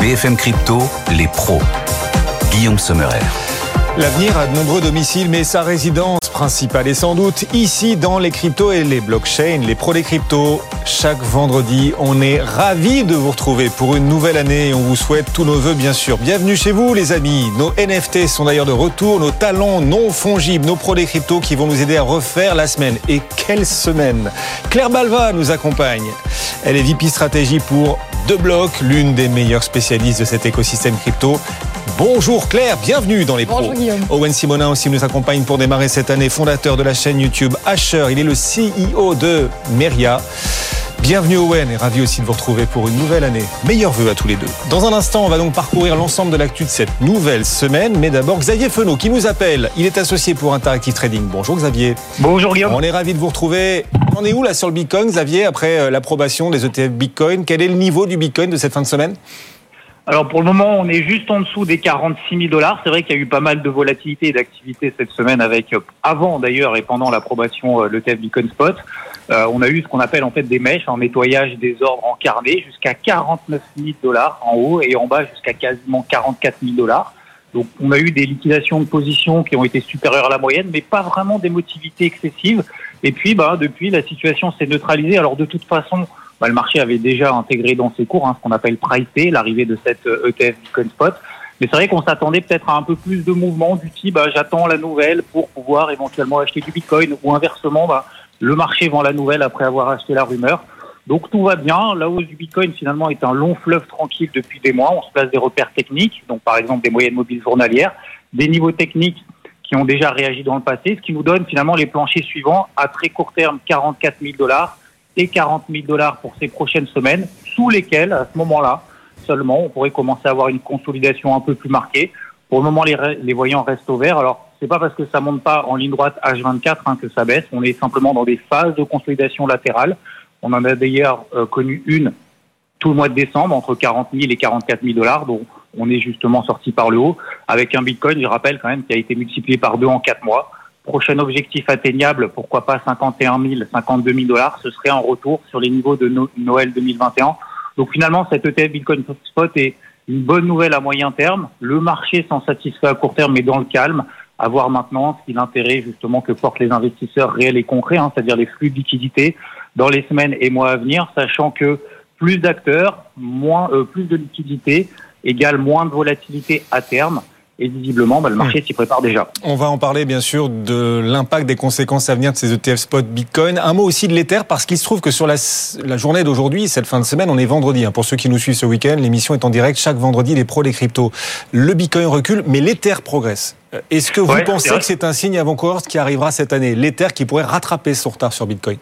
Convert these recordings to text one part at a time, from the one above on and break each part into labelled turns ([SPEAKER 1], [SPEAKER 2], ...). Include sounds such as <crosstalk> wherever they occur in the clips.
[SPEAKER 1] BFM Crypto, les pros. Guillaume Sommerer.
[SPEAKER 2] L'avenir a de nombreux domiciles, mais sa résidence principale est sans doute ici dans les cryptos et les blockchains, les pros des cryptos. Chaque vendredi, on est ravis de vous retrouver pour une nouvelle année et on vous souhaite tous nos voeux, bien sûr. Bienvenue chez vous, les amis. Nos NFT sont d'ailleurs de retour, nos talents non fongibles, nos pros des cryptos qui vont nous aider à refaire la semaine. Et quelle semaine Claire Balva nous accompagne. Elle est VP stratégie pour De Bloc, l'une des meilleures spécialistes de cet écosystème crypto. Bonjour Claire, bienvenue dans les
[SPEAKER 3] Bonjour
[SPEAKER 2] pros.
[SPEAKER 3] Guillaume.
[SPEAKER 2] Owen Simonin aussi nous accompagne pour démarrer cette année, fondateur de la chaîne YouTube Asher. Il est le CEO de Meria. Bienvenue Owen et ravi aussi de vous retrouver pour une nouvelle année. Meilleurs vœux à tous les deux. Dans un instant, on va donc parcourir l'ensemble de l'actu de cette nouvelle semaine. Mais d'abord, Xavier Fenot qui nous appelle. Il est associé pour Interactive Trading. Bonjour Xavier.
[SPEAKER 4] Bonjour Guillaume.
[SPEAKER 2] On est ravi de vous retrouver. On est où là sur le Bitcoin, Xavier, après euh, l'approbation des ETF Bitcoin? Quel est le niveau du Bitcoin de cette fin de semaine?
[SPEAKER 4] Alors pour le moment, on est juste en dessous des 46 000 dollars. C'est vrai qu'il y a eu pas mal de volatilité et d'activité cette semaine avec, euh, avant d'ailleurs et pendant l'approbation, euh, l'ETF Bitcoin Spot. Euh, on a eu ce qu'on appelle en fait des mèches, un nettoyage des ordres en carnet jusqu'à 49 000 dollars en haut et en bas jusqu'à quasiment 44 000 dollars. Donc on a eu des liquidations de positions qui ont été supérieures à la moyenne, mais pas vraiment des motivités excessives. Et puis bah, depuis, la situation s'est neutralisée. Alors de toute façon, bah, le marché avait déjà intégré dans ses cours hein, ce qu'on appelle pricé, l'arrivée de cette euh, ETF Bitcoin Spot. Mais c'est vrai qu'on s'attendait peut-être à un peu plus de mouvement du type bah, j'attends la nouvelle pour pouvoir éventuellement acheter du Bitcoin ou inversement, bah, le marché vend la nouvelle après avoir acheté la rumeur. Donc tout va bien. La hausse du Bitcoin finalement est un long fleuve tranquille depuis des mois. On se place des repères techniques, donc par exemple des moyennes mobiles journalières, des niveaux techniques qui ont déjà réagi dans le passé, ce qui nous donne finalement les planchers suivants à très court terme 44 000 dollars et 40 000 dollars pour ces prochaines semaines, sous lesquels à ce moment-là seulement on pourrait commencer à avoir une consolidation un peu plus marquée. Pour le moment, les, les voyants restent au vert. Alors c'est pas parce que ça monte pas en ligne droite H24 hein, que ça baisse. On est simplement dans des phases de consolidation latérale. On en a d'ailleurs euh, connu une tout le mois de décembre entre 40 000 et 44 000 dollars, dont on est justement sorti par le haut, avec un Bitcoin, je rappelle quand même, qui a été multiplié par deux en quatre mois. Prochain objectif atteignable, pourquoi pas 51 000, 52 000 dollars, ce serait un retour sur les niveaux de no Noël 2021. Donc finalement, cet ETF Bitcoin Spot est une bonne nouvelle à moyen terme. Le marché s'en satisfait à court terme, mais dans le calme. À voir maintenant si l'intérêt justement que portent les investisseurs réels et concrets, hein, c'est-à-dire les flux de liquidités dans les semaines et mois à venir, sachant que plus d'acteurs, moins, euh, plus de liquidités égale moins de volatilité à terme. Et visiblement, bah, le marché s'y prépare déjà.
[SPEAKER 2] On va en parler bien sûr de l'impact des conséquences à venir de ces ETF spot Bitcoin. Un mot aussi de l'Ether parce qu'il se trouve que sur la, la journée d'aujourd'hui, cette fin de semaine, on est vendredi. Hein. Pour ceux qui nous suivent ce week-end, l'émission est en direct chaque vendredi, les pros des cryptos. Le Bitcoin recule, mais l'Ether progresse. Est-ce que vous
[SPEAKER 4] Ouais,
[SPEAKER 2] pensez que c'est un signe avant-coureur qui arrivera cette année L'Ether qui pourrait rattraper son retard sur Bitcoin?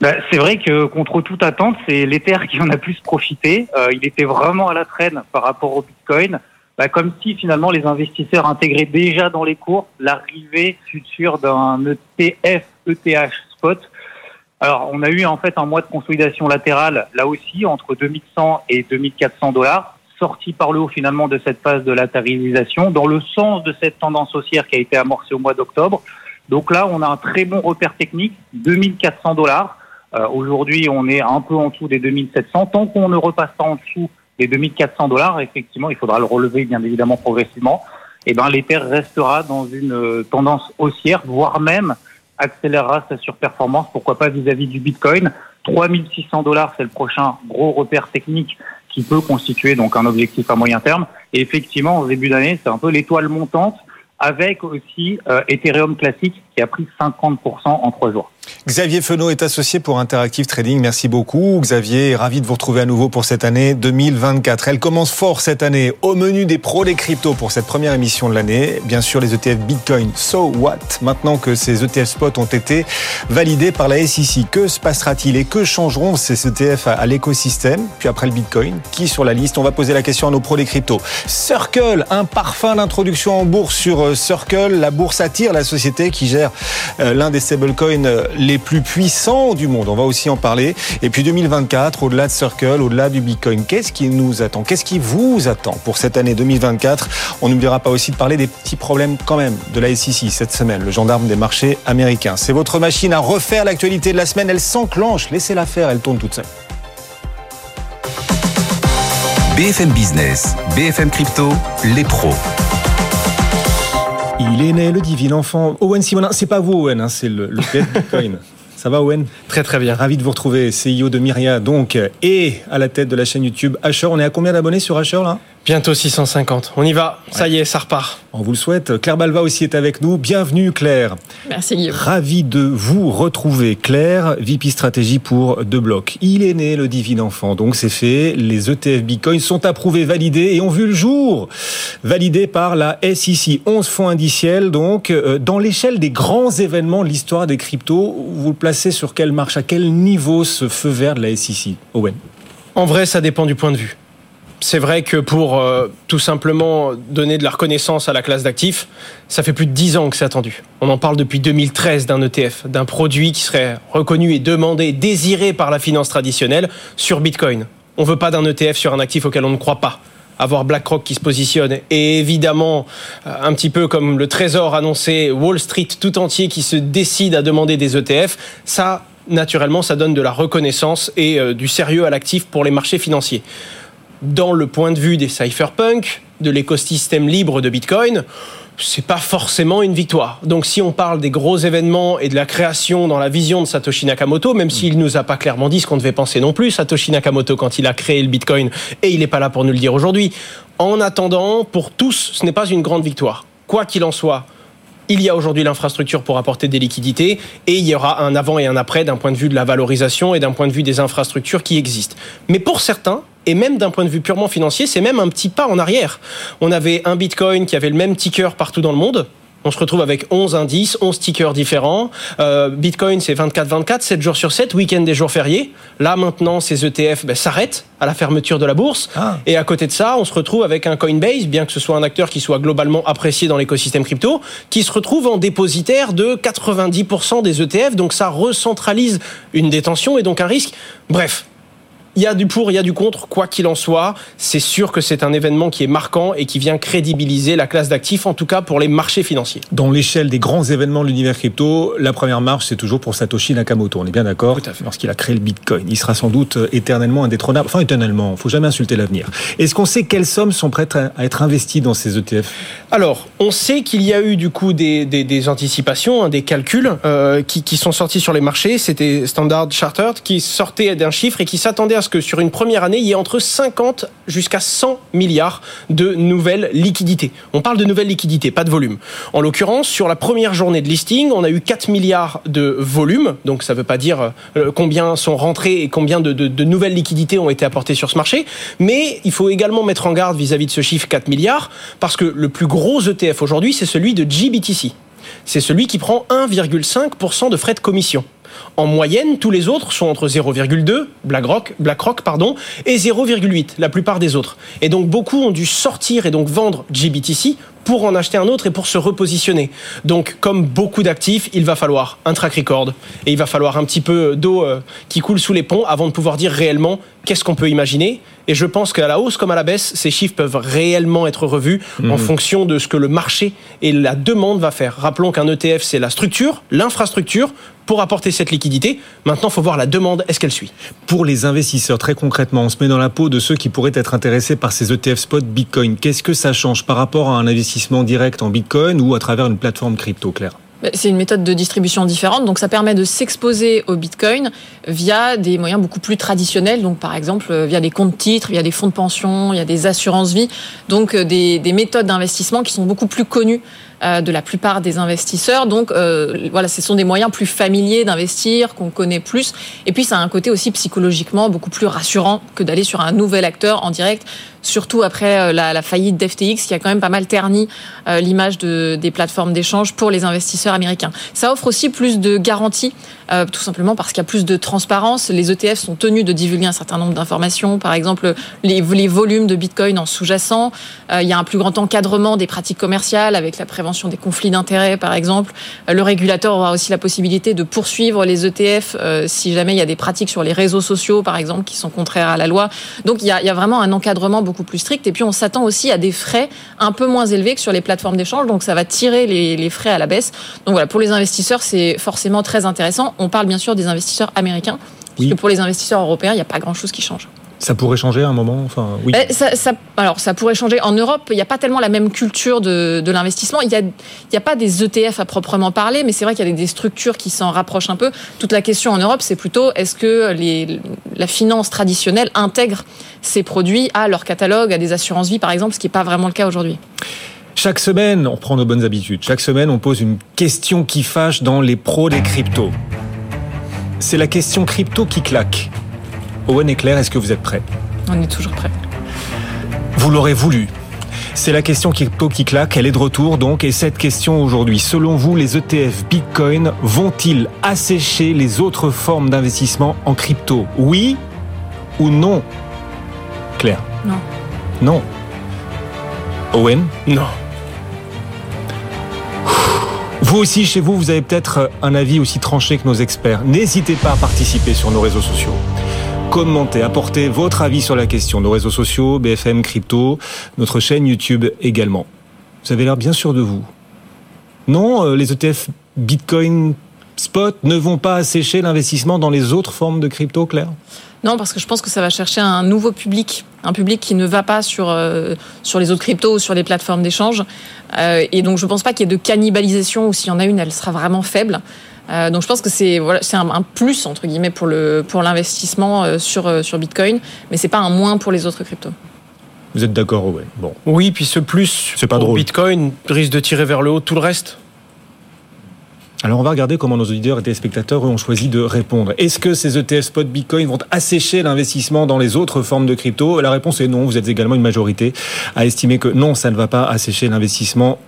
[SPEAKER 4] Bah, c'est vrai que contre toute attente, c'est l'Ether qui en a plus profité. Euh, il était vraiment à la traîne par rapport au Bitcoin. Bah, comme si finalement les investisseurs intégraient déjà dans les cours l'arrivée future d'un ETF ETH spot. Alors on a eu en fait un mois de consolidation latérale là aussi entre 2100 et 2400 dollars, sorti par le haut finalement de cette phase de latéralisation dans le sens de cette tendance haussière qui a été amorcée au mois d'octobre. Donc là on a un très bon repère technique, 2400 dollars. Euh, Aujourd'hui, on est un peu en dessous des 2700. Tant qu'on ne repasse pas en dessous des 2400 dollars, effectivement, il faudra le relever bien évidemment progressivement. Et ben, l'Ether restera dans une euh, tendance haussière, voire même accélérera sa surperformance. Pourquoi pas vis-à-vis du Bitcoin 3600 dollars, c'est le prochain gros repère technique qui peut constituer donc un objectif à moyen terme. Et effectivement, au début d'année, c'est un peu l'étoile montante avec aussi euh, Ethereum classique qui a pris 50% en trois jours.
[SPEAKER 2] Xavier Fenot est associé pour Interactive Trading. Merci beaucoup. Xavier, ravi de vous retrouver à nouveau pour cette année 2024. Elle commence fort cette année. Au menu des pros des cryptos pour cette première émission de l'année, bien sûr les ETF Bitcoin. So what? Maintenant que ces ETF spot ont été validés par la SEC, que se passera-t-il et que changeront ces ETF à, à l'écosystème? Puis après le Bitcoin, qui sur la liste? On va poser la question à nos pros des cryptos. Circle, un parfum d'introduction en bourse sur euh, Circle. La bourse attire la société qui gère euh, l'un des stablecoins euh, les plus puissants du monde. On va aussi en parler. Et puis 2024, au-delà de Circle, au-delà du Bitcoin, qu'est-ce qui nous attend? Qu'est-ce qui vous attend pour cette année 2024 On n'oubliera pas aussi de parler des petits problèmes quand même de la SEC cette semaine, le gendarme des marchés américains. C'est votre machine à refaire l'actualité de la semaine. Elle s'enclenche. Laissez-la faire, elle tourne toute seule.
[SPEAKER 1] BFM Business, BFM Crypto, les pros.
[SPEAKER 2] Il est né le divin enfant. Owen Simonin, c'est pas vous Owen, hein, c'est le, le Bitcoin. Ça va Owen?
[SPEAKER 3] Très très bien.
[SPEAKER 2] Ravi de vous retrouver, CEO de Myria donc, et à la tête de la chaîne YouTube Asher. On est à combien d'abonnés sur Asher là?
[SPEAKER 3] Bientôt 650. On y va. Ça y est, ça repart.
[SPEAKER 2] On vous le souhaite. Claire Balva aussi est avec nous. Bienvenue Claire.
[SPEAKER 5] Merci Guillaume.
[SPEAKER 2] Ravi de vous retrouver. Claire, VP stratégie pour deux blocs. Il est né le divin enfant, donc c'est fait. Les ETF Bitcoin sont approuvés, validés et ont vu le jour. Validés par la SEC. 11 fonds indiciels, donc euh, dans l'échelle des grands événements de l'histoire des cryptos, vous le placez sur quelle marche, à quel niveau ce feu vert de la SEC Owen
[SPEAKER 3] En vrai, ça dépend du point de vue c'est vrai que pour euh, tout simplement donner de la reconnaissance à la classe d'actifs, ça fait plus de 10 ans que c'est attendu. On en parle depuis 2013 d'un ETF, d'un produit qui serait reconnu et demandé, désiré par la finance traditionnelle sur Bitcoin. On veut pas d'un ETF sur un actif auquel on ne croit pas avoir BlackRock qui se positionne et évidemment euh, un petit peu comme le Trésor annoncé Wall Street tout entier qui se décide à demander des ETF, ça naturellement ça donne de la reconnaissance et euh, du sérieux à l'actif pour les marchés financiers dans le point de vue des cypherpunks, de l'écosystème libre de Bitcoin, c'est pas forcément une victoire. Donc si on parle des gros événements et de la création dans la vision de Satoshi Nakamoto, même s'il nous a pas clairement dit ce qu'on devait penser non plus, Satoshi Nakamoto quand il a créé le Bitcoin, et il n'est pas là pour nous le dire aujourd'hui. En attendant, pour tous, ce n'est pas une grande victoire. Quoi qu'il en soit, il y a aujourd'hui l'infrastructure pour apporter des liquidités et il y aura un avant et un après d'un point de vue de la valorisation et d'un point de vue des infrastructures qui existent. Mais pour certains, et même d'un point de vue purement financier, c'est même un petit pas en arrière. On avait un Bitcoin qui avait le même ticker partout dans le monde. On se retrouve avec 11 indices, 11 stickers différents. Euh, Bitcoin, c'est 24-24, 7 jours sur 7, week-end des jours fériés. Là, maintenant, ces ETF ben, s'arrêtent à la fermeture de la bourse. Ah. Et à côté de ça, on se retrouve avec un Coinbase, bien que ce soit un acteur qui soit globalement apprécié dans l'écosystème crypto, qui se retrouve en dépositaire de 90% des ETF. Donc ça recentralise une détention et donc un risque. Bref, il y a du pour, il y a du contre, quoi qu'il en soit. C'est sûr que c'est un événement qui est marquant et qui vient crédibiliser la classe d'actifs, en tout cas pour les marchés financiers.
[SPEAKER 2] Dans l'échelle des grands événements de l'univers crypto, la première marche, c'est toujours pour Satoshi Nakamoto. On est bien d'accord Lorsqu'il a créé le Bitcoin. Il sera sans doute éternellement indétrônable. Enfin, éternellement. Faut jamais insulter l'avenir. Est-ce qu'on sait quelles sommes sont prêtes à être investies dans ces ETF
[SPEAKER 3] Alors, on sait qu'il y a eu du coup des, des, anticipations, hein, des calculs euh, qui, qui, sont sortis sur les marchés. C'était Standard Chartered qui sortait d'un chiffre et qui s'attendait à que sur une première année, il y a entre 50 jusqu'à 100 milliards de nouvelles liquidités. On parle de nouvelles liquidités, pas de volume. En l'occurrence, sur la première journée de listing, on a eu 4 milliards de volume, donc ça ne veut pas dire euh, combien sont rentrés et combien de, nouvelles liquidités ont été apportées sur ce marché, mais il faut également mettre en garde vis-à-vis -vis de ce chiffre 4 milliards, parce que le plus gros ETF aujourd'hui, c'est celui de GBTC. C'est celui qui prend 1,5% de frais de commission. En moyenne, tous les autres sont entre 0,2, BlackRock, BlackRock pardon, et 0,8, la plupart des autres. Et donc beaucoup ont dû sortir et donc vendre GBTC pour en acheter un autre et pour se repositionner. Donc, comme beaucoup d'actifs, il va falloir un track record et il va falloir un petit peu d'eau euh, qui coule sous les ponts avant de pouvoir dire réellement qu'est-ce qu'on peut imaginer. Et je pense qu'à la hausse comme à la baisse, ces chiffres peuvent réellement être revus en mhm. fonction de ce que le marché et la demande va faire. Rappelons qu'un ETF, c'est la structure, l'infrastructure pour apporter cette liquidité. Maintenant, il faut voir la demande, est-ce qu'elle suit?
[SPEAKER 2] Pour les investisseurs, très concrètement, on se met dans la peau de ceux qui pourraient être intéressés par ces ETF spot Bitcoin. Qu'est-ce que ça change par rapport à un investissement direct en Bitcoin ou à travers une plateforme crypto, Claire?
[SPEAKER 5] C'est une méthode de distribution différente, donc ça permet de s'exposer au Bitcoin via des moyens beaucoup plus traditionnels, donc par exemple euh, via des comptes titres, via des fonds de pension, il y a des assurances vie, donc euh, des, des méthodes d'investissement qui sont beaucoup plus connues de la plupart des investisseurs. Donc euh, voilà, ce sont des moyens plus familiers d'investir, qu'on connaît plus. Et puis ça a un côté aussi psychologiquement beaucoup plus rassurant que d'aller sur un nouvel acteur en direct surtout après euh, la, faillite d'FTX qui a quand même pas mal terni l'image de, des plateformes d'échange pour les investisseurs américains. Ça offre aussi plus de garanties, tout simplement parce qu'il y a plus de transparence. Les ETF sont tenus de divulguer un certain nombre d'informations, par exemple les, volumes de Bitcoin en sous-jacent. il y a un plus grand encadrement des pratiques commerciales avec la prévention des conflits d'intérêts, par exemple. Euh, le régulateur aura aussi la possibilité de poursuivre les ETF euh, si jamais il y a des pratiques sur les réseaux sociaux, par exemple, qui sont contraires à la loi. Donc il y a, vraiment un encadrement beaucoup plus strict. Et puis on s'attend aussi à des frais un peu moins élevés que sur les plateformes d'échange. Donc ça va tirer les, frais à la baisse. Donc voilà, pour les investisseurs, c'est forcément très intéressant. On parle bien sûr des investisseurs américains. Que pour les investisseurs européens, il n'y a pas grand-chose qui change.
[SPEAKER 2] Ça pourrait changer à un moment enfin, oui.
[SPEAKER 5] Ça, ça, alors, ça pourrait changer. En Europe, il n'y a pas tellement la même culture de, de l'investissement. Il n'y a, pas des ETF à proprement parler, mais c'est vrai qu'il y a des structures qui s'en rapprochent un peu. Toute la question en Europe, c'est plutôt est-ce que les, la finance traditionnelle intègre ces produits à leur catalogue, à des assurances-vie par exemple, ce qui n'est pas vraiment le cas aujourd'hui?
[SPEAKER 2] Chaque semaine, on reprend nos bonnes habitudes. Chaque semaine, on pose une question qui fâche dans les pros des cryptos. C'est la question crypto qui claque. Owen et Claire, est-ce que vous êtes prêts?
[SPEAKER 5] On est toujours prêts.
[SPEAKER 2] Vous l'aurez voulu. C'est la question crypto qui claque, elle est de retour donc, et cette question aujourd'hui, selon vous, les ETF Bitcoin vont-ils assécher les autres formes d'investissement en crypto? Oui ou non? Claire?
[SPEAKER 5] Non.
[SPEAKER 2] Non. Owen?
[SPEAKER 3] Non.
[SPEAKER 2] Vous aussi, chez vous, vous avez peut-être un avis aussi tranché que nos experts. N'hésitez pas à participer sur nos réseaux sociaux. Commentez, apportez votre avis sur la question. Nos réseaux sociaux, BFM Crypto, notre chaîne YouTube également. Vous avez l'air bien sûr de vous. Non, euh, les ETF Bitcoin Spot ne vont pas assécher l'investissement dans les autres formes de crypto, Claire?
[SPEAKER 5] Non, parce que je pense que ça va chercher un nouveau public, un public qui ne va pas sur, euh, sur les autres cryptos ou sur les plateformes d'échange. Euh, et donc je ne pense pas qu'il y ait de cannibalisation, ou s'il y en a une, elle sera vraiment faible. Euh, donc je pense que c'est voilà, c'est un, un plus entre guillemets pour le pour l'investissement euh, sur euh, sur Bitcoin, mais c'est pas un moins pour les autres cryptos.
[SPEAKER 2] Vous êtes d'accord, Owen Bon.
[SPEAKER 3] Oui, puis ce plus
[SPEAKER 2] C'est pas
[SPEAKER 3] pour
[SPEAKER 2] drôle.
[SPEAKER 3] Bitcoin risque de tirer vers le haut tout le reste.
[SPEAKER 2] Alors on va regarder comment nos auditeurs et téléspectateurs ont choisi de répondre. Est-ce que ces ETF spot Bitcoin vont assécher l'investissement dans les autres formes de crypto? La réponse est non. Vous êtes également une majorité à estimer que non, ça ne va pas assécher l'investissement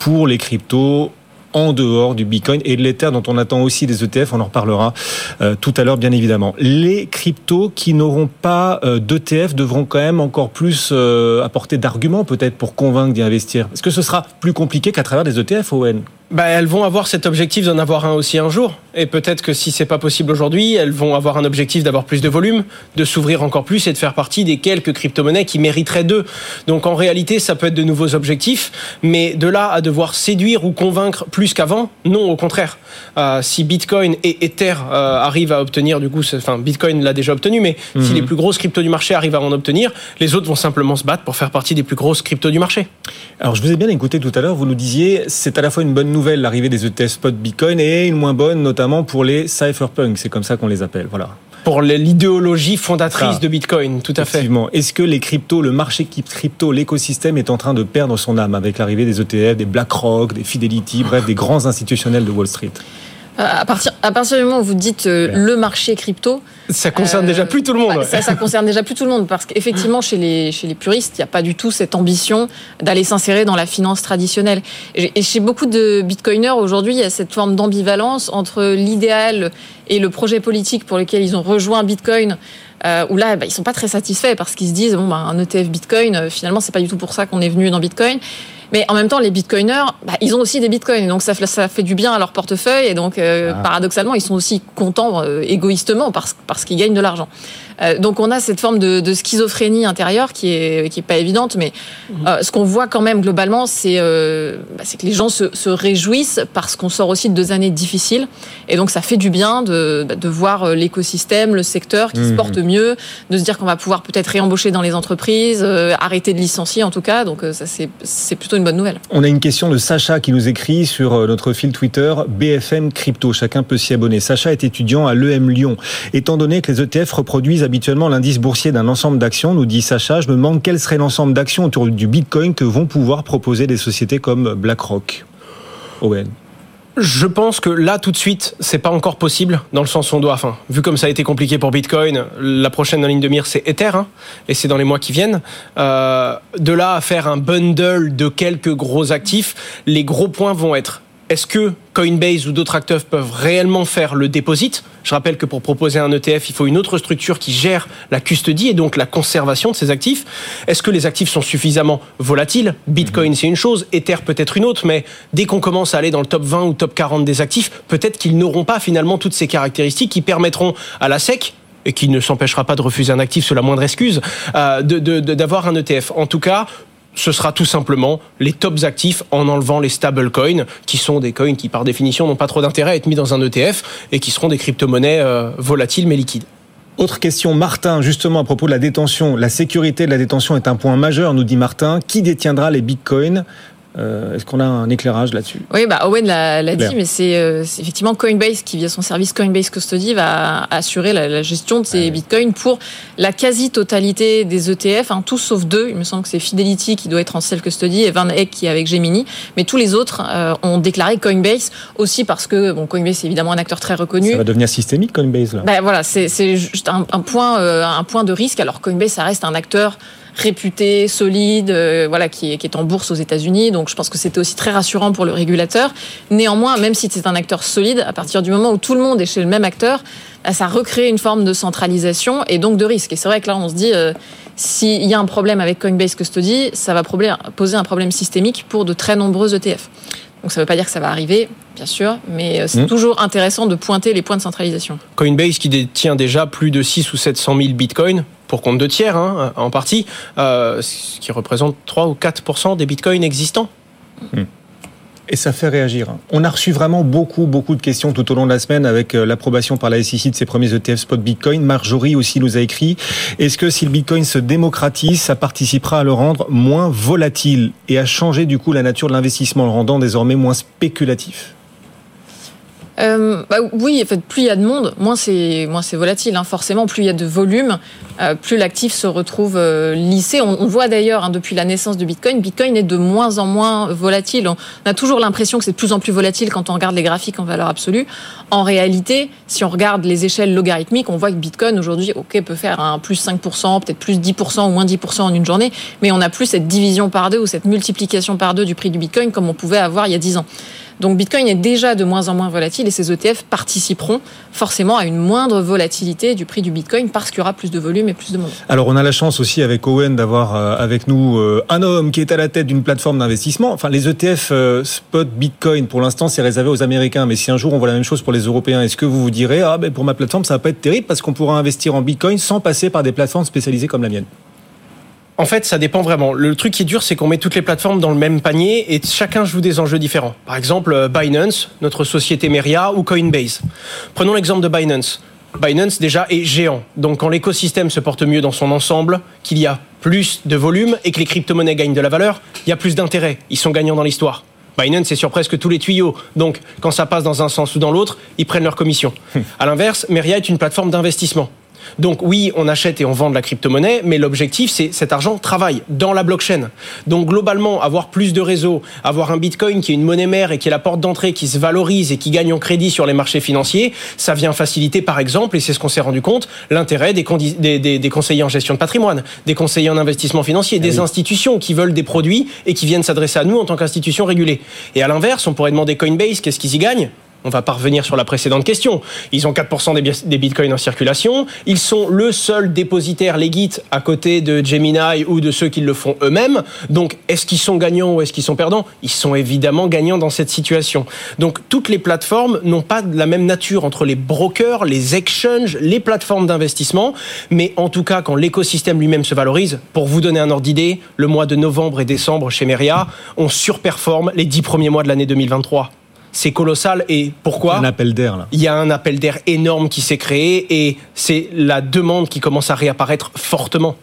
[SPEAKER 2] pour les cryptos en dehors du Bitcoin et de l'Ether dont on attend aussi des ETF, on en reparlera euh, tout à l'heure bien évidemment. Les cryptos qui n'auront pas euh, d'ETF devront quand même encore plus euh, apporter d'arguments peut-être pour convaincre d'y investir. Est-ce que ce sera plus compliqué qu'à travers des ETF, Owen?
[SPEAKER 3] Bah, elles vont avoir cet objectif d'en avoir un aussi un jour. Et peut-être que si c'est pas possible aujourd'hui, elles vont avoir un objectif d'avoir plus de volume, de s'ouvrir encore plus et de faire partie des quelques crypto-monnaies qui mériteraient d'eux. Donc en réalité, ça peut être de nouveaux objectifs, mais de là à devoir séduire ou convaincre plus qu'avant, non, au contraire. Euh, si Bitcoin et Ether euh, arrivent à obtenir, du coup, enfin Bitcoin l'a déjà obtenu, mais si les plus grosses cryptos du marché arrivent à en obtenir, les autres vont simplement se battre pour faire partie des plus grosses cryptos du marché.
[SPEAKER 2] Alors, je vous ai bien écouté tout à l'heure. Vous nous disiez, c'est à la fois une bonne nouvelle, l'arrivée des ETF spot Bitcoin, et une moins bonne, notamment pour les cypherpunks. C'est comme ça qu'on les appelle. Voilà.
[SPEAKER 3] Pour l'idéologie fondatrice
[SPEAKER 2] Ça.
[SPEAKER 3] de Bitcoin, tout à fait.
[SPEAKER 2] Est-ce que les cryptos, le marché crypto, l'écosystème est en train de perdre son âme avec l'arrivée des ETF, des BlackRock, des Fidelity, bref, des grands institutionnels de Wall Street?
[SPEAKER 5] Euh, à partir à partir du moment où vous dites euh, le marché crypto,
[SPEAKER 3] Ça concerne
[SPEAKER 5] Euh,
[SPEAKER 3] déjà plus tout le monde.
[SPEAKER 5] bah, ça, ça concerne déjà plus tout le monde parce qu'effectivement chez les chez les puristes, il n'y a pas du tout cette ambition d'aller s'insérer dans la finance traditionnelle. Et et chez beaucoup de bitcoiners aujourd'hui, il y a cette forme d'ambivalence entre l'idéal et le projet politique pour lequel ils ont rejoint Bitcoin. Euh, où là, bah, ils sont pas très satisfaits parce qu'ils se disent bon, bah, un ETF Bitcoin, euh, finalement, c'est pas du tout pour ça qu'on est venu dans Bitcoin. Mais en même temps, les bitcoiners, bah, ils ont aussi des bitcoins, donc ça, fait- ça fait du bien à leur portefeuille, et donc euh,
[SPEAKER 2] Ah.
[SPEAKER 5] paradoxalement, ils sont aussi contents euh, égoïstement parce, parce qu'ils gagnent de l'argent. Euh, donc on a cette forme de, de schizophrénie intérieure qui est qui est pas évidente, mais euh, ce qu'on voit quand même globalement, c'est euh, bah, c'est que les gens se, se réjouissent parce qu'on sort aussi de deux années difficiles, et donc ça fait du bien de, bah, de voir l'écosystème, le secteur qui se
[SPEAKER 2] Mhm.
[SPEAKER 5] porte mieux, de se dire qu'on va pouvoir peut-être réembaucher dans les entreprises, arrêter de licencier en tout cas, donc ça c'est c'est plutôt une bonne nouvelle.
[SPEAKER 2] On a une question de Sacha qui nous écrit sur notre fil Twitter BFM Crypto. Chacun peut s'y abonner. Sacha est étudiant à l'EM Lyon. Étant donné que les ETF reproduisent habituellement l'indice boursier d'un ensemble d'actions, nous dit Sacha, je me demande quel serait l'ensemble d'actions autour du Bitcoin que vont pouvoir proposer des sociétés comme BlackRock. Owen.
[SPEAKER 3] Je pense que là, tout de suite, c'est pas encore possible dans le sens où on doit. Enfin, vu comme ça a été compliqué pour Bitcoin, la prochaine ligne de mire, c'est Ether, hein, et c'est dans les mois qui viennent. Euh, de là à faire un bundle de quelques gros actifs, les gros points vont être est-ce que Coinbase ou d'autres acteurs peuvent réellement faire le deposit Je rappelle que pour proposer un ETF, il faut une autre structure qui gère la custodie et donc la conservation de ces actifs. Est-ce que les actifs sont suffisamment volatiles? Bitcoin, c'est une chose, Ether peut-être une autre, mais dès qu'on commence à aller dans le top 20 ou top 40 des actifs, peut-être qu'ils n'auront pas finalement toutes ces caractéristiques qui permettront à la SEC et qui ne s'empêchera pas de refuser un actif sous la moindre excuse, euh, de- de- de- d'avoir un ETF. En tout cas, ce sera tout simplement les tops actifs en enlevant les stablecoins, qui sont des coins qui par définition n'ont pas trop d'intérêt à être mis dans un ETF et qui seront des crypto-monnaies euh, volatiles mais liquides.
[SPEAKER 2] Autre question, Martin, justement à propos de la détention. La sécurité de la détention est un point majeur, nous dit Martin. Qui détiendra les bitcoins? Euh, Est-ce qu'on a un éclairage là-dessus?
[SPEAKER 5] Oui, bah Owen l'a dit, mais c'est euh, effectivement Coinbase qui, via son service Coinbase Custody, va assurer la, la gestion de ces bitcoins pour la quasi-totalité des ETF, hein, tous sauf deux. Il me semble que c'est Fidelity qui doit être en self-custody et Van Eck qui est avec Gemini. Mais tous les autres euh, ont déclaré Coinbase aussi parce que bon, Coinbase est évidemment un acteur très reconnu.
[SPEAKER 2] Ça va devenir systémique, Coinbase, là?
[SPEAKER 5] Ben voilà, c'est c'est juste un, un point, euh, un point de risque. Alors Coinbase, ça reste un acteur réputé, solide, euh, voilà, qui est, qui est en bourse aux États-Unis. Donc je pense que c'était aussi très rassurant pour le régulateur. Néanmoins, même si c'est un acteur solide, à partir du moment où tout le monde est chez le même acteur, bah, ça recrée une forme de centralisation et donc de risque. Et c'est vrai que là, on se dit, euh, s'il y a un problème avec Coinbase Custody, ça va poser un problème systémique pour de très nombreux ETF. Donc ça ne veut pas dire que ça va arriver, bien sûr, mais euh, c'est
[SPEAKER 2] Mhm.
[SPEAKER 5] toujours intéressant de pointer les points de centralisation.
[SPEAKER 3] Coinbase qui détient déjà plus de 6 ou 700 000 bitcoins pour compte de tiers hein, en partie, euh, ce qui représente 3 ou 4 des bitcoins existants.
[SPEAKER 2] Et ça fait réagir. hein. On a reçu vraiment beaucoup, beaucoup de questions tout au long de la semaine avec euh, l'approbation par la SEC de ses premiers ETF spot Bitcoin. Marjorie aussi nous a écrit Est-ce que si le Bitcoin se démocratise, ça participera à le rendre moins volatile et à changer du coup la nature de l'investissement, le rendant désormais moins spéculatif?
[SPEAKER 5] Euh, bah oui, en fait, plus il y a de monde, moins c'est moins c'est volatile. Hein. Forcément, plus il y a de volume, euh, plus l'actif se retrouve euh, lissé. On, on voit d'ailleurs hein, depuis la naissance de Bitcoin, Bitcoin est de moins en moins volatile. On a toujours l'impression que c'est de plus en plus volatile quand on regarde les graphiques en valeur absolue. En réalité, si on regarde les échelles logarithmiques, on voit que Bitcoin aujourd'hui, ok, peut faire un plus 5%, peut-être plus 10% ou moins 10% en une journée, mais on n'a plus cette division par deux ou cette multiplication par deux du prix du Bitcoin comme on pouvait avoir il y a 10 ans. Donc Bitcoin est déjà de moins en moins volatile et ces ETF participeront forcément à une moindre volatilité du prix du Bitcoin parce qu'il y aura plus de volume et plus de monde.
[SPEAKER 2] Alors on a la chance aussi avec Owen d'avoir euh, avec nous euh, un homme qui est à la tête d'une plateforme d'investissement. Enfin les ETF euh, spot Bitcoin pour l'instant c'est réservé aux Américains, mais si un jour on voit la même chose pour les Européens, est-ce que vous vous direz ah ben pour ma plateforme ça va pas être terrible parce qu'on pourra investir en Bitcoin sans passer par des plateformes spécialisées comme la mienne?
[SPEAKER 3] En fait, ça dépend vraiment. Le truc qui est dur, c'est qu'on met toutes les plateformes dans le même panier et chacun joue des enjeux différents. Par exemple, euh, Binance, notre société Meria ou Coinbase. Prenons l'exemple de Binance. Binance déjà est géant. Donc quand l'écosystème se porte mieux dans son ensemble, qu'il y a plus de volume et que les crypto-monnaies gagnent de la valeur, il y a plus d'intérêt. Ils sont gagnants dans l'histoire. Binance est sur presque tous les tuyaux. Donc quand ça passe dans un sens ou dans l'autre, ils prennent leur commission. À l'inverse, Meria est une plateforme d'investissement. Donc oui, on achète et on vend de la crypto-monnaie, mais l'objectif, c'est cet argent travaille dans la blockchain. Donc globalement, avoir plus de réseaux, avoir un Bitcoin qui est une monnaie mère et qui est la porte d'entrée, qui se valorise et qui gagne en crédit sur les marchés financiers, ça vient faciliter, par exemple, et c'est ce qu'on s'est rendu compte, l'intérêt des, condi- des, des- des conseillers en gestion de patrimoine, des conseillers en investissement financier, des institutions qui veulent des produits et qui viennent s'adresser à nous en tant qu'institution régulée. Et à l'inverse, on pourrait demander Coinbase, qu'est-ce qu'ils y gagnent? On va pas revenir sur la précédente question. Ils ont 4% des, bi- des bitcoins en circulation. Ils sont le seul dépositaire legit à côté de Gemini ou de ceux qui le font eux-mêmes. Donc, est-ce qu'ils sont gagnants ou est-ce qu'ils sont perdants? Ils sont évidemment gagnants dans cette situation. Donc, toutes les plateformes n'ont pas la même nature entre les brokers, les exchanges, les plateformes d'investissement. Mais en tout cas, quand l'écosystème lui-même se valorise, pour vous donner un ordre d'idée, le mois de novembre et décembre chez Meria, on surperforme les 10 premiers mois de l'année 2023. C'est colossal. Et pourquoi
[SPEAKER 2] Un appel d'air là.
[SPEAKER 3] il y a un appel d'air énorme qui s'est créé et c'est la demande qui commence à réapparaître fortement.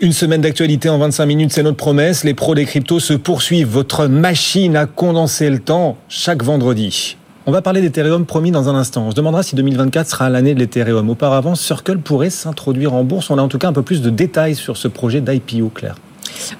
[SPEAKER 2] Une semaine d'actualité en 25 minutes, c'est notre promesse. Les pros des cryptos se poursuivent. Votre machine à condenser le temps chaque vendredi. On va parler d'Ethereum promis dans un instant. On se demandera si 2024 sera l'année de l'Ethereum. Auparavant, Circle pourrait s'introduire en bourse. On a en tout cas un peu plus de détails sur ce projet d'IPO, Claire.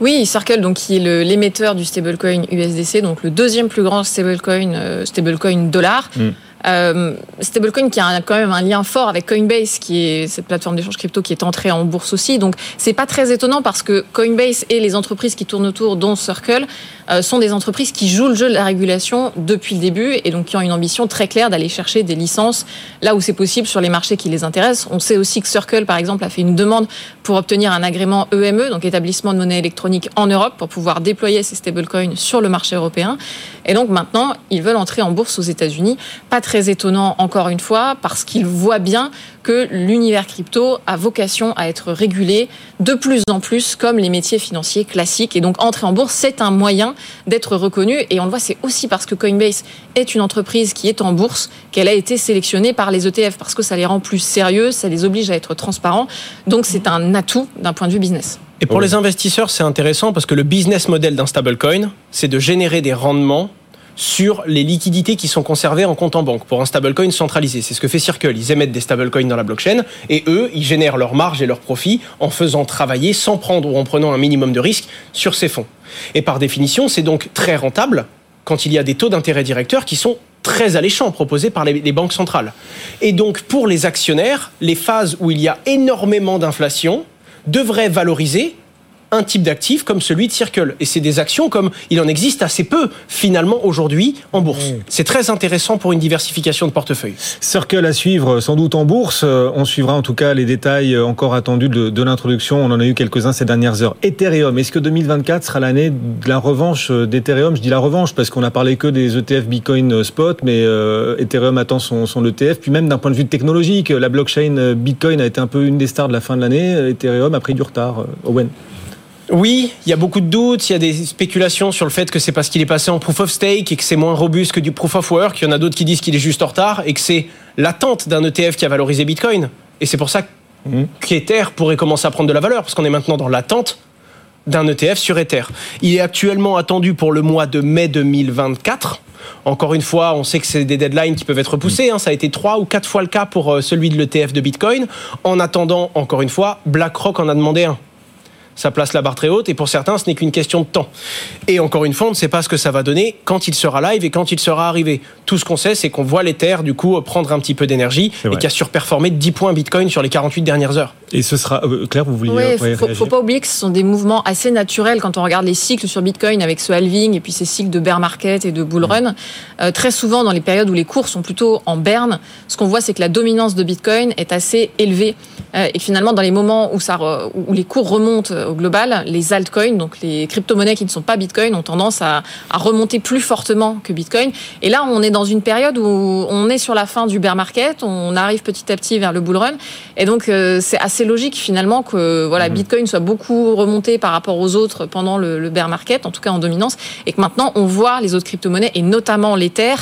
[SPEAKER 5] Oui, Circle, qui est l'émetteur du stablecoin USDC, donc le deuxième plus grand stablecoin euh, stablecoin dollar.
[SPEAKER 2] Mm.
[SPEAKER 5] Euh, stablecoin qui a quand même un lien fort avec Coinbase, qui est cette plateforme d'échange crypto qui est entrée en bourse aussi. Donc c'est pas très étonnant parce que Coinbase et les entreprises qui tournent autour, dont Circle, euh, sont des entreprises qui jouent le jeu de la régulation depuis le début et donc qui ont une ambition très claire d'aller chercher des licences là où c'est possible sur les marchés qui les intéressent. On sait aussi que Circle, par exemple, a fait une demande pour obtenir un agrément EME, donc établissement de monnaie électronique en Europe, pour pouvoir déployer ces stablecoins sur le marché européen. Et donc maintenant, ils veulent entrer en bourse aux États-Unis. Pas très très étonnant encore une fois parce qu'il voit bien que l'univers crypto a vocation à être régulé de plus en plus comme les métiers financiers classiques. Et donc entrer en bourse, c'est un moyen d'être reconnu. Et on le voit, c'est aussi parce que Coinbase est une entreprise qui est en bourse qu'elle a été sélectionnée par les ETF parce que ça les rend plus sérieux, ça les oblige à être transparents. Donc c'est un atout d'un point de vue business.
[SPEAKER 3] Et pour les investisseurs, c'est intéressant parce que le business model d'un stablecoin, c'est de générer des rendements sur les liquidités qui sont conservées en compte en banque pour un stablecoin centralisé. C'est ce que fait Circle. Ils émettent des stablecoins dans la blockchain et eux, ils génèrent leur marge et leur profit en faisant travailler sans prendre ou en prenant un minimum de risque sur ces fonds. Et par définition, c'est donc très rentable quand il y a des taux d'intérêt directeurs qui sont très alléchants proposés par les, banques centrales. Et donc pour les actionnaires, les phases où il y a énormément d'inflation devraient valoriser un type d'actif comme celui de Circle. Et c'est des actions comme il en existe assez peu finalement aujourd'hui en bourse. C'est très intéressant pour une diversification de portefeuille.
[SPEAKER 2] Circle à suivre sans doute en bourse. On suivra en tout cas les détails encore attendus de, de l'introduction. On en a eu quelques-uns ces dernières heures. Ethereum, est-ce que 2024 sera l'année de la revanche d'Ethereum? Je dis la revanche parce qu'on a parlé que des ETF Bitcoin spot, mais euh, Ethereum attend son, son ETF. Puis même d'un point de vue technologique, la blockchain Bitcoin a été un peu une des stars de la fin de l'année. Ethereum a pris du retard. Owen
[SPEAKER 3] oui, il y a beaucoup de doutes, il y a des spéculations sur le fait que c'est parce qu'il est passé en proof of stake et que c'est moins robuste que du proof of work. Il y en a d'autres qui disent qu'il est juste en retard et que c'est l'attente d'un ETF qui a valorisé Bitcoin. Et c'est pour ça qu'Ether pourrait commencer à prendre de la valeur, parce qu'on est maintenant dans l'attente d'un ETF sur Ether. Il est actuellement attendu pour le mois de mai 2024. Encore une fois, on sait que c'est des deadlines qui peuvent être repoussés. Hein. Ça a été trois ou quatre fois le cas pour celui de l'ETF de Bitcoin. En attendant, encore une fois, BlackRock en a demandé un ça place la barre très haute et pour certains, ce n'est qu'une question de temps. Et encore une fois, on ne sait pas ce que ça va donner quand il sera live et quand il sera arrivé. Tout ce qu'on sait, c'est qu'on voit l'Ether, du coup, prendre un petit peu d'énergie et qui a surperformé de 10 points Bitcoin sur les 48 dernières heures.
[SPEAKER 2] Et ce sera. Euh, Claire, vous vouliez.
[SPEAKER 5] Oui, il ouais, faut, faut, pas oublier que ce sont des mouvements assez naturels quand on regarde les cycles sur Bitcoin avec ce halving et puis ces cycles de bear market et de bull run. Euh, très souvent, dans les périodes où les cours sont plutôt en berne, ce qu'on voit, c'est que la dominance de Bitcoin est assez élevée euh, et finalement, dans les moments où, ça, où les cours remontent au global, les altcoins, donc les crypto-monnaies qui ne sont pas Bitcoin, ont tendance à, à, remonter plus fortement que Bitcoin. Et là, on est dans une période où on est sur la fin du bear market, on arrive petit à petit vers le bull run, et donc euh, c'est assez logique finalement que voilà, mmh. Bitcoin soit beaucoup remonté par rapport aux autres pendant le, le bear market, en tout cas en dominance, et que maintenant on voit les autres crypto-monnaies et notamment l'Ether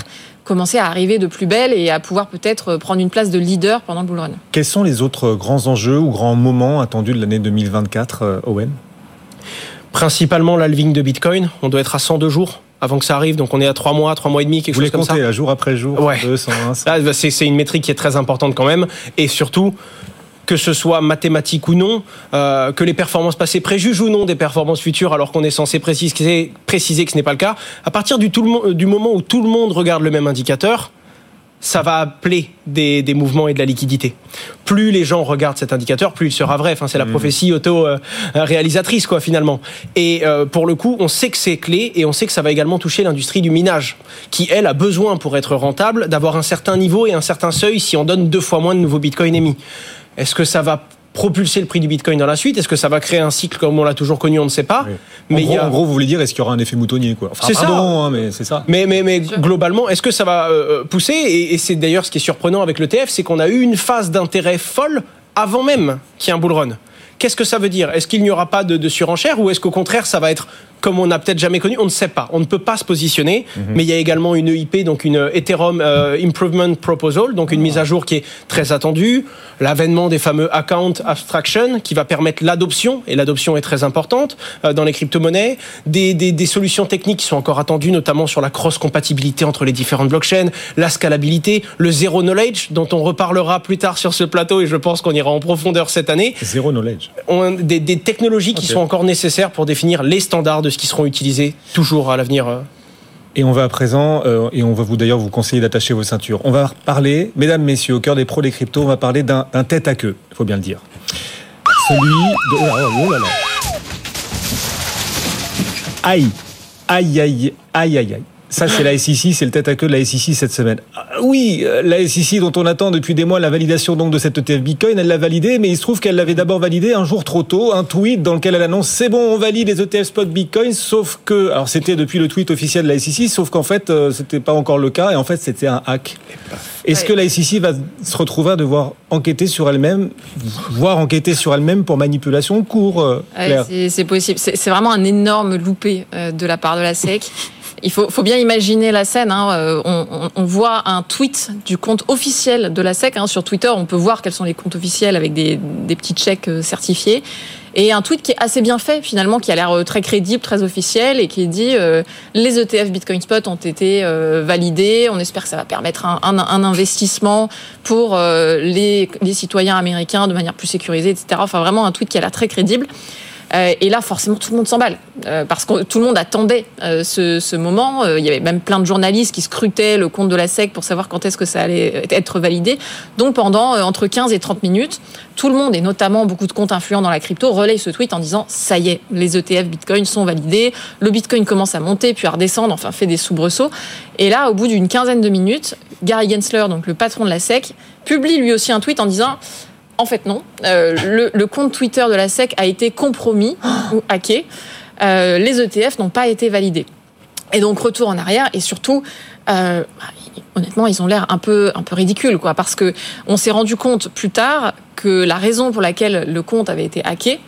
[SPEAKER 5] commencer à arriver de plus belle et à pouvoir peut-être prendre une place de leader pendant le bull run.
[SPEAKER 2] Quels sont les autres grands enjeux ou grands moments attendus de l'année 2024, Owen?
[SPEAKER 3] Principalement l'halving de Bitcoin. On doit être à 102 jours avant que ça arrive. Donc on est à 3 mois, 3 mois et demi, quelque
[SPEAKER 2] Vous
[SPEAKER 3] chose comme
[SPEAKER 2] comptez,
[SPEAKER 3] ça.
[SPEAKER 2] à jour après jour,
[SPEAKER 3] ouais.
[SPEAKER 2] 2, 101, 100.
[SPEAKER 3] Là, c'est une métrique qui est très importante quand même. Et surtout, que ce soit mathématique ou non, euh, que les performances passées préjugent ou non des performances futures, alors qu'on est censé préciser, préciser que ce n'est pas le cas. À partir du, tout le, du moment où tout le monde regarde le même indicateur, ça va appeler des, des, mouvements et de la liquidité. Plus les gens regardent cet indicateur, plus il sera vrai. Enfin, c'est la prophétie auto-réalisatrice, quoi, finalement. Et euh, pour le coup, on sait que c'est clé et on sait que ça va également toucher l'industrie du minage, qui, elle, a besoin, pour être rentable, d'avoir un certain niveau et un certain seuil si on donne deux fois moins de nouveaux bitcoins émis. Est-ce que ça va propulser le prix du Bitcoin dans la suite? Est-ce que ça va créer un cycle comme on l'a toujours connu On ne sait pas.
[SPEAKER 2] Oui. Mais en, gros, a... en, gros, vous voulez dire, est-ce qu'il y aura un effet moutonnier quoi? Enfin,
[SPEAKER 3] C'est ça.
[SPEAKER 2] Hein, mais c'est ça.
[SPEAKER 3] Mais, mais, mais globalement, est-ce que ça va euh, pousser? Et, et c'est d'ailleurs ce qui est surprenant avec l'ETF, c'est qu'on a eu une phase d'intérêt folle avant même qu'il y ait un bull run. Qu'est-ce que ça veut dire? Est-ce qu'il n'y aura pas de, de surenchère ou est-ce qu'au contraire ça va être comme on n'a peut-être jamais connu On ne sait pas. On ne peut pas se positionner. Mm -hmm. Mais il y a également une EIP, donc une Ethereum euh, Improvement Proposal, donc une oh. mise à jour qui est très attendue. L'avènement des fameux account abstraction qui va permettre l'adoption et l'adoption est très importante euh, dans les crypto-monnaies. Des, des, des, solutions techniques qui sont encore attendues, notamment sur la cross-compatibilité entre les différentes blockchains, la scalabilité, le zero knowledge dont on reparlera plus tard sur ce plateau et je pense qu'on ira en profondeur cette année.
[SPEAKER 2] Zero knowledge.
[SPEAKER 3] On, des, des, technologies qui sont encore nécessaires pour définir les standards de qui seront utilisés toujours à l'avenir.
[SPEAKER 2] Et on va à présent, euh, et on va vous d'ailleurs vous conseiller d'attacher vos ceintures. On va parler, mesdames, messieurs, au cœur des pros des cryptos, on va parler d'un tête à queue, il faut bien le dire. Celui de. Oh là là. Aïe, aïe, aïe, aïe, aïe, aïe. Ça, c'est la SEC, c'est le tête à queue de la SEC cette semaine. Ah, oui, euh, la SEC dont on attend depuis des mois la validation donc de cette ETF Bitcoin, elle l'a validée, mais il se trouve qu'elle l'avait d'abord validée un jour trop tôt, un tweet dans lequel elle annonce c'est bon, on valide les ETF spot Bitcoin, sauf que, alors c'était depuis le tweet officiel de la SEC, sauf qu'en fait, euh, c'était pas encore le cas, et en fait, c'était un hack. Est-ce que la SEC va se retrouver à devoir enquêter sur elle-même, voire enquêter sur elle-même pour manipulation de cours, euh,
[SPEAKER 5] Ouais,
[SPEAKER 2] Claire?
[SPEAKER 5] c'est- possible. C'est vraiment un énorme loupé de la part de la SEC. Il faut, faut bien imaginer la scène. hein. Euh, On, voit un tweet du compte officiel de la SEC. hein. Sur Twitter, on peut voir quels sont les comptes officiels avec des, des petits chèques euh, certifiés. Et un tweet qui est assez bien fait, finalement, qui a l'air euh, très crédible, très officiel, et qui dit les ETF Bitcoin Spot ont été validés. On espère que ça va permettre un, investissement pour les, les citoyens américains de manière plus sécurisée, etc. Enfin, vraiment un tweet qui a l'air très crédible. Euh, et là, forcément, tout le monde s'emballe euh, parce que tout le monde attendait euh, ce, moment. Il y avait même plein de journalistes qui scrutaient le compte de la SEC pour savoir quand est-ce que ça allait être validé. Donc, pendant entre 15 et 30 minutes, tout le monde, et notamment beaucoup de comptes influents dans la crypto, relayent ce tweet en disant ça y est, les ETF Bitcoin sont validés, le Bitcoin commence à monter puis à redescendre, enfin fait des soubresauts. Et là, au bout d'une quinzaine de minutes, Gary Gensler, donc le patron de la SEC, publie lui aussi un tweet en disant en fait, non. Euh, le, le compte Twitter de la SEC a été compromis <gasps> ou hacké. Euh, les ETF n'ont pas été validés. Et donc retour en arrière et surtout, euh, honnêtement, ils ont l'air un peu un peu ridicules, quoi, parce que on s'est rendu compte plus tard que la raison pour laquelle le compte avait été hacké,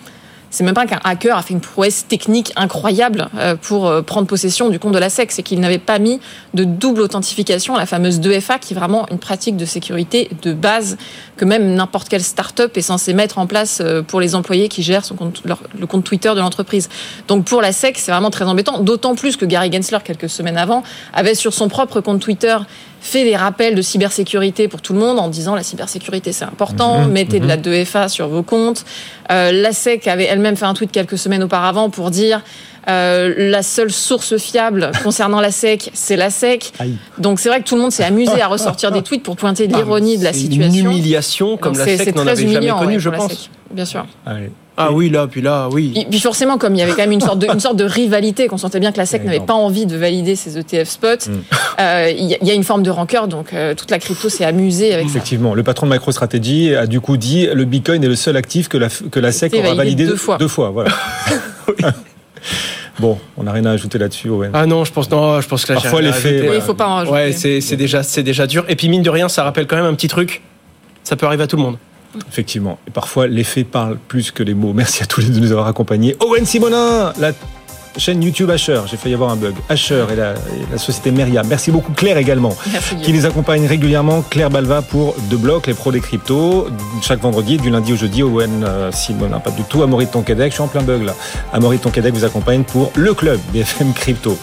[SPEAKER 5] c'est même pas qu'un hacker a fait une prouesse technique incroyable euh, pour euh, prendre possession du compte de la SEC, c'est qu'il n'avait pas mis de double authentification, la fameuse 2FA, qui est vraiment une pratique de sécurité de base que même n'importe quelle start-up est censée mettre en place euh, pour les employés qui gèrent son compte, leur- le compte Twitter de l'entreprise. Donc pour la SEC, c'est vraiment très embêtant, d'autant plus que Gary Gensler, quelques semaines avant, avait sur son propre compte Twitter fait des rappels de cybersécurité pour tout le monde en disant la cybersécurité c'est important,
[SPEAKER 2] Mhm,
[SPEAKER 5] mettez de la 2FA sur vos comptes. Euh, la SEC avait elle-même fait un tweet quelques semaines auparavant pour dire euh, la seule source fiable <laughs> concernant la SEC, c'est la SEC.
[SPEAKER 2] Aïe.
[SPEAKER 5] Donc c'est vrai que tout le monde s'est amusé à ressortir des <laughs> tweets pour pointer l'ironie de la
[SPEAKER 3] C'est
[SPEAKER 5] situation.
[SPEAKER 3] Une humiliation comme
[SPEAKER 5] Donc
[SPEAKER 3] la
[SPEAKER 5] c'est-
[SPEAKER 3] SEC n'en avait jamais connue,
[SPEAKER 5] ouais,
[SPEAKER 3] je pense.
[SPEAKER 5] Bien sûr.
[SPEAKER 2] Allez.
[SPEAKER 3] Ah oui, là, puis là, oui.
[SPEAKER 5] Et Puis forcément, comme il y avait quand même une sorte de, une sorte de rivalité, qu'on sentait bien que la SEC n'avait pas envie de valider ses ETF spots,
[SPEAKER 2] Mm.
[SPEAKER 5] euh, il y, a- il y a une forme de rancœur, donc euh, toute la crypto s'est amusée avec ça.
[SPEAKER 2] Effectivement, le patron de MicroStrategy a du coup dit le Bitcoin est le seul actif que la, que la SEC aura
[SPEAKER 5] validé
[SPEAKER 2] validé
[SPEAKER 5] deux fois.
[SPEAKER 2] Deux fois, voilà. <laughs> <laughs> bon, on n'a rien à ajouter là-dessus, Owen.
[SPEAKER 3] Ah non, je pense non, je pense que là,
[SPEAKER 2] Parfois, les faits,
[SPEAKER 5] il faut pas en rajouter.
[SPEAKER 3] Ouais, c'est c'est déjà c'est déjà dur. Et puis mine de rien, ça rappelle quand même un petit truc. Ça peut arriver à tout le monde.
[SPEAKER 2] Effectivement. Et parfois, les faits parlent plus que les mots. Merci à tous les deux de nous avoir accompagnés. Owen Simonin, la chaîne YouTube Asher. J'ai failli avoir un bug. Asher et la, et la société Meria. Merci beaucoup, Claire également.
[SPEAKER 5] Merci,
[SPEAKER 2] qui nous accompagne régulièrement, Claire Balva pour deux blocs, les pros des cryptos, chaque vendredi, du lundi au jeudi, Owen euh, Simonin, pas du tout, Amaury de Tonquédec, je suis en plein bug là. Amaury de Tonquédec vous accompagne pour le club BFM Crypto.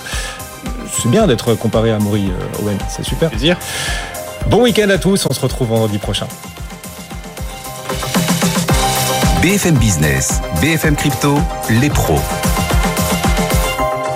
[SPEAKER 2] C'est bien d'être comparé à Amaury, euh, Owen, c'est super.
[SPEAKER 3] Plaisir.
[SPEAKER 2] Bon week-end à tous, on se retrouve vendredi prochain.
[SPEAKER 1] BFM Business, BFM Crypto, les pros.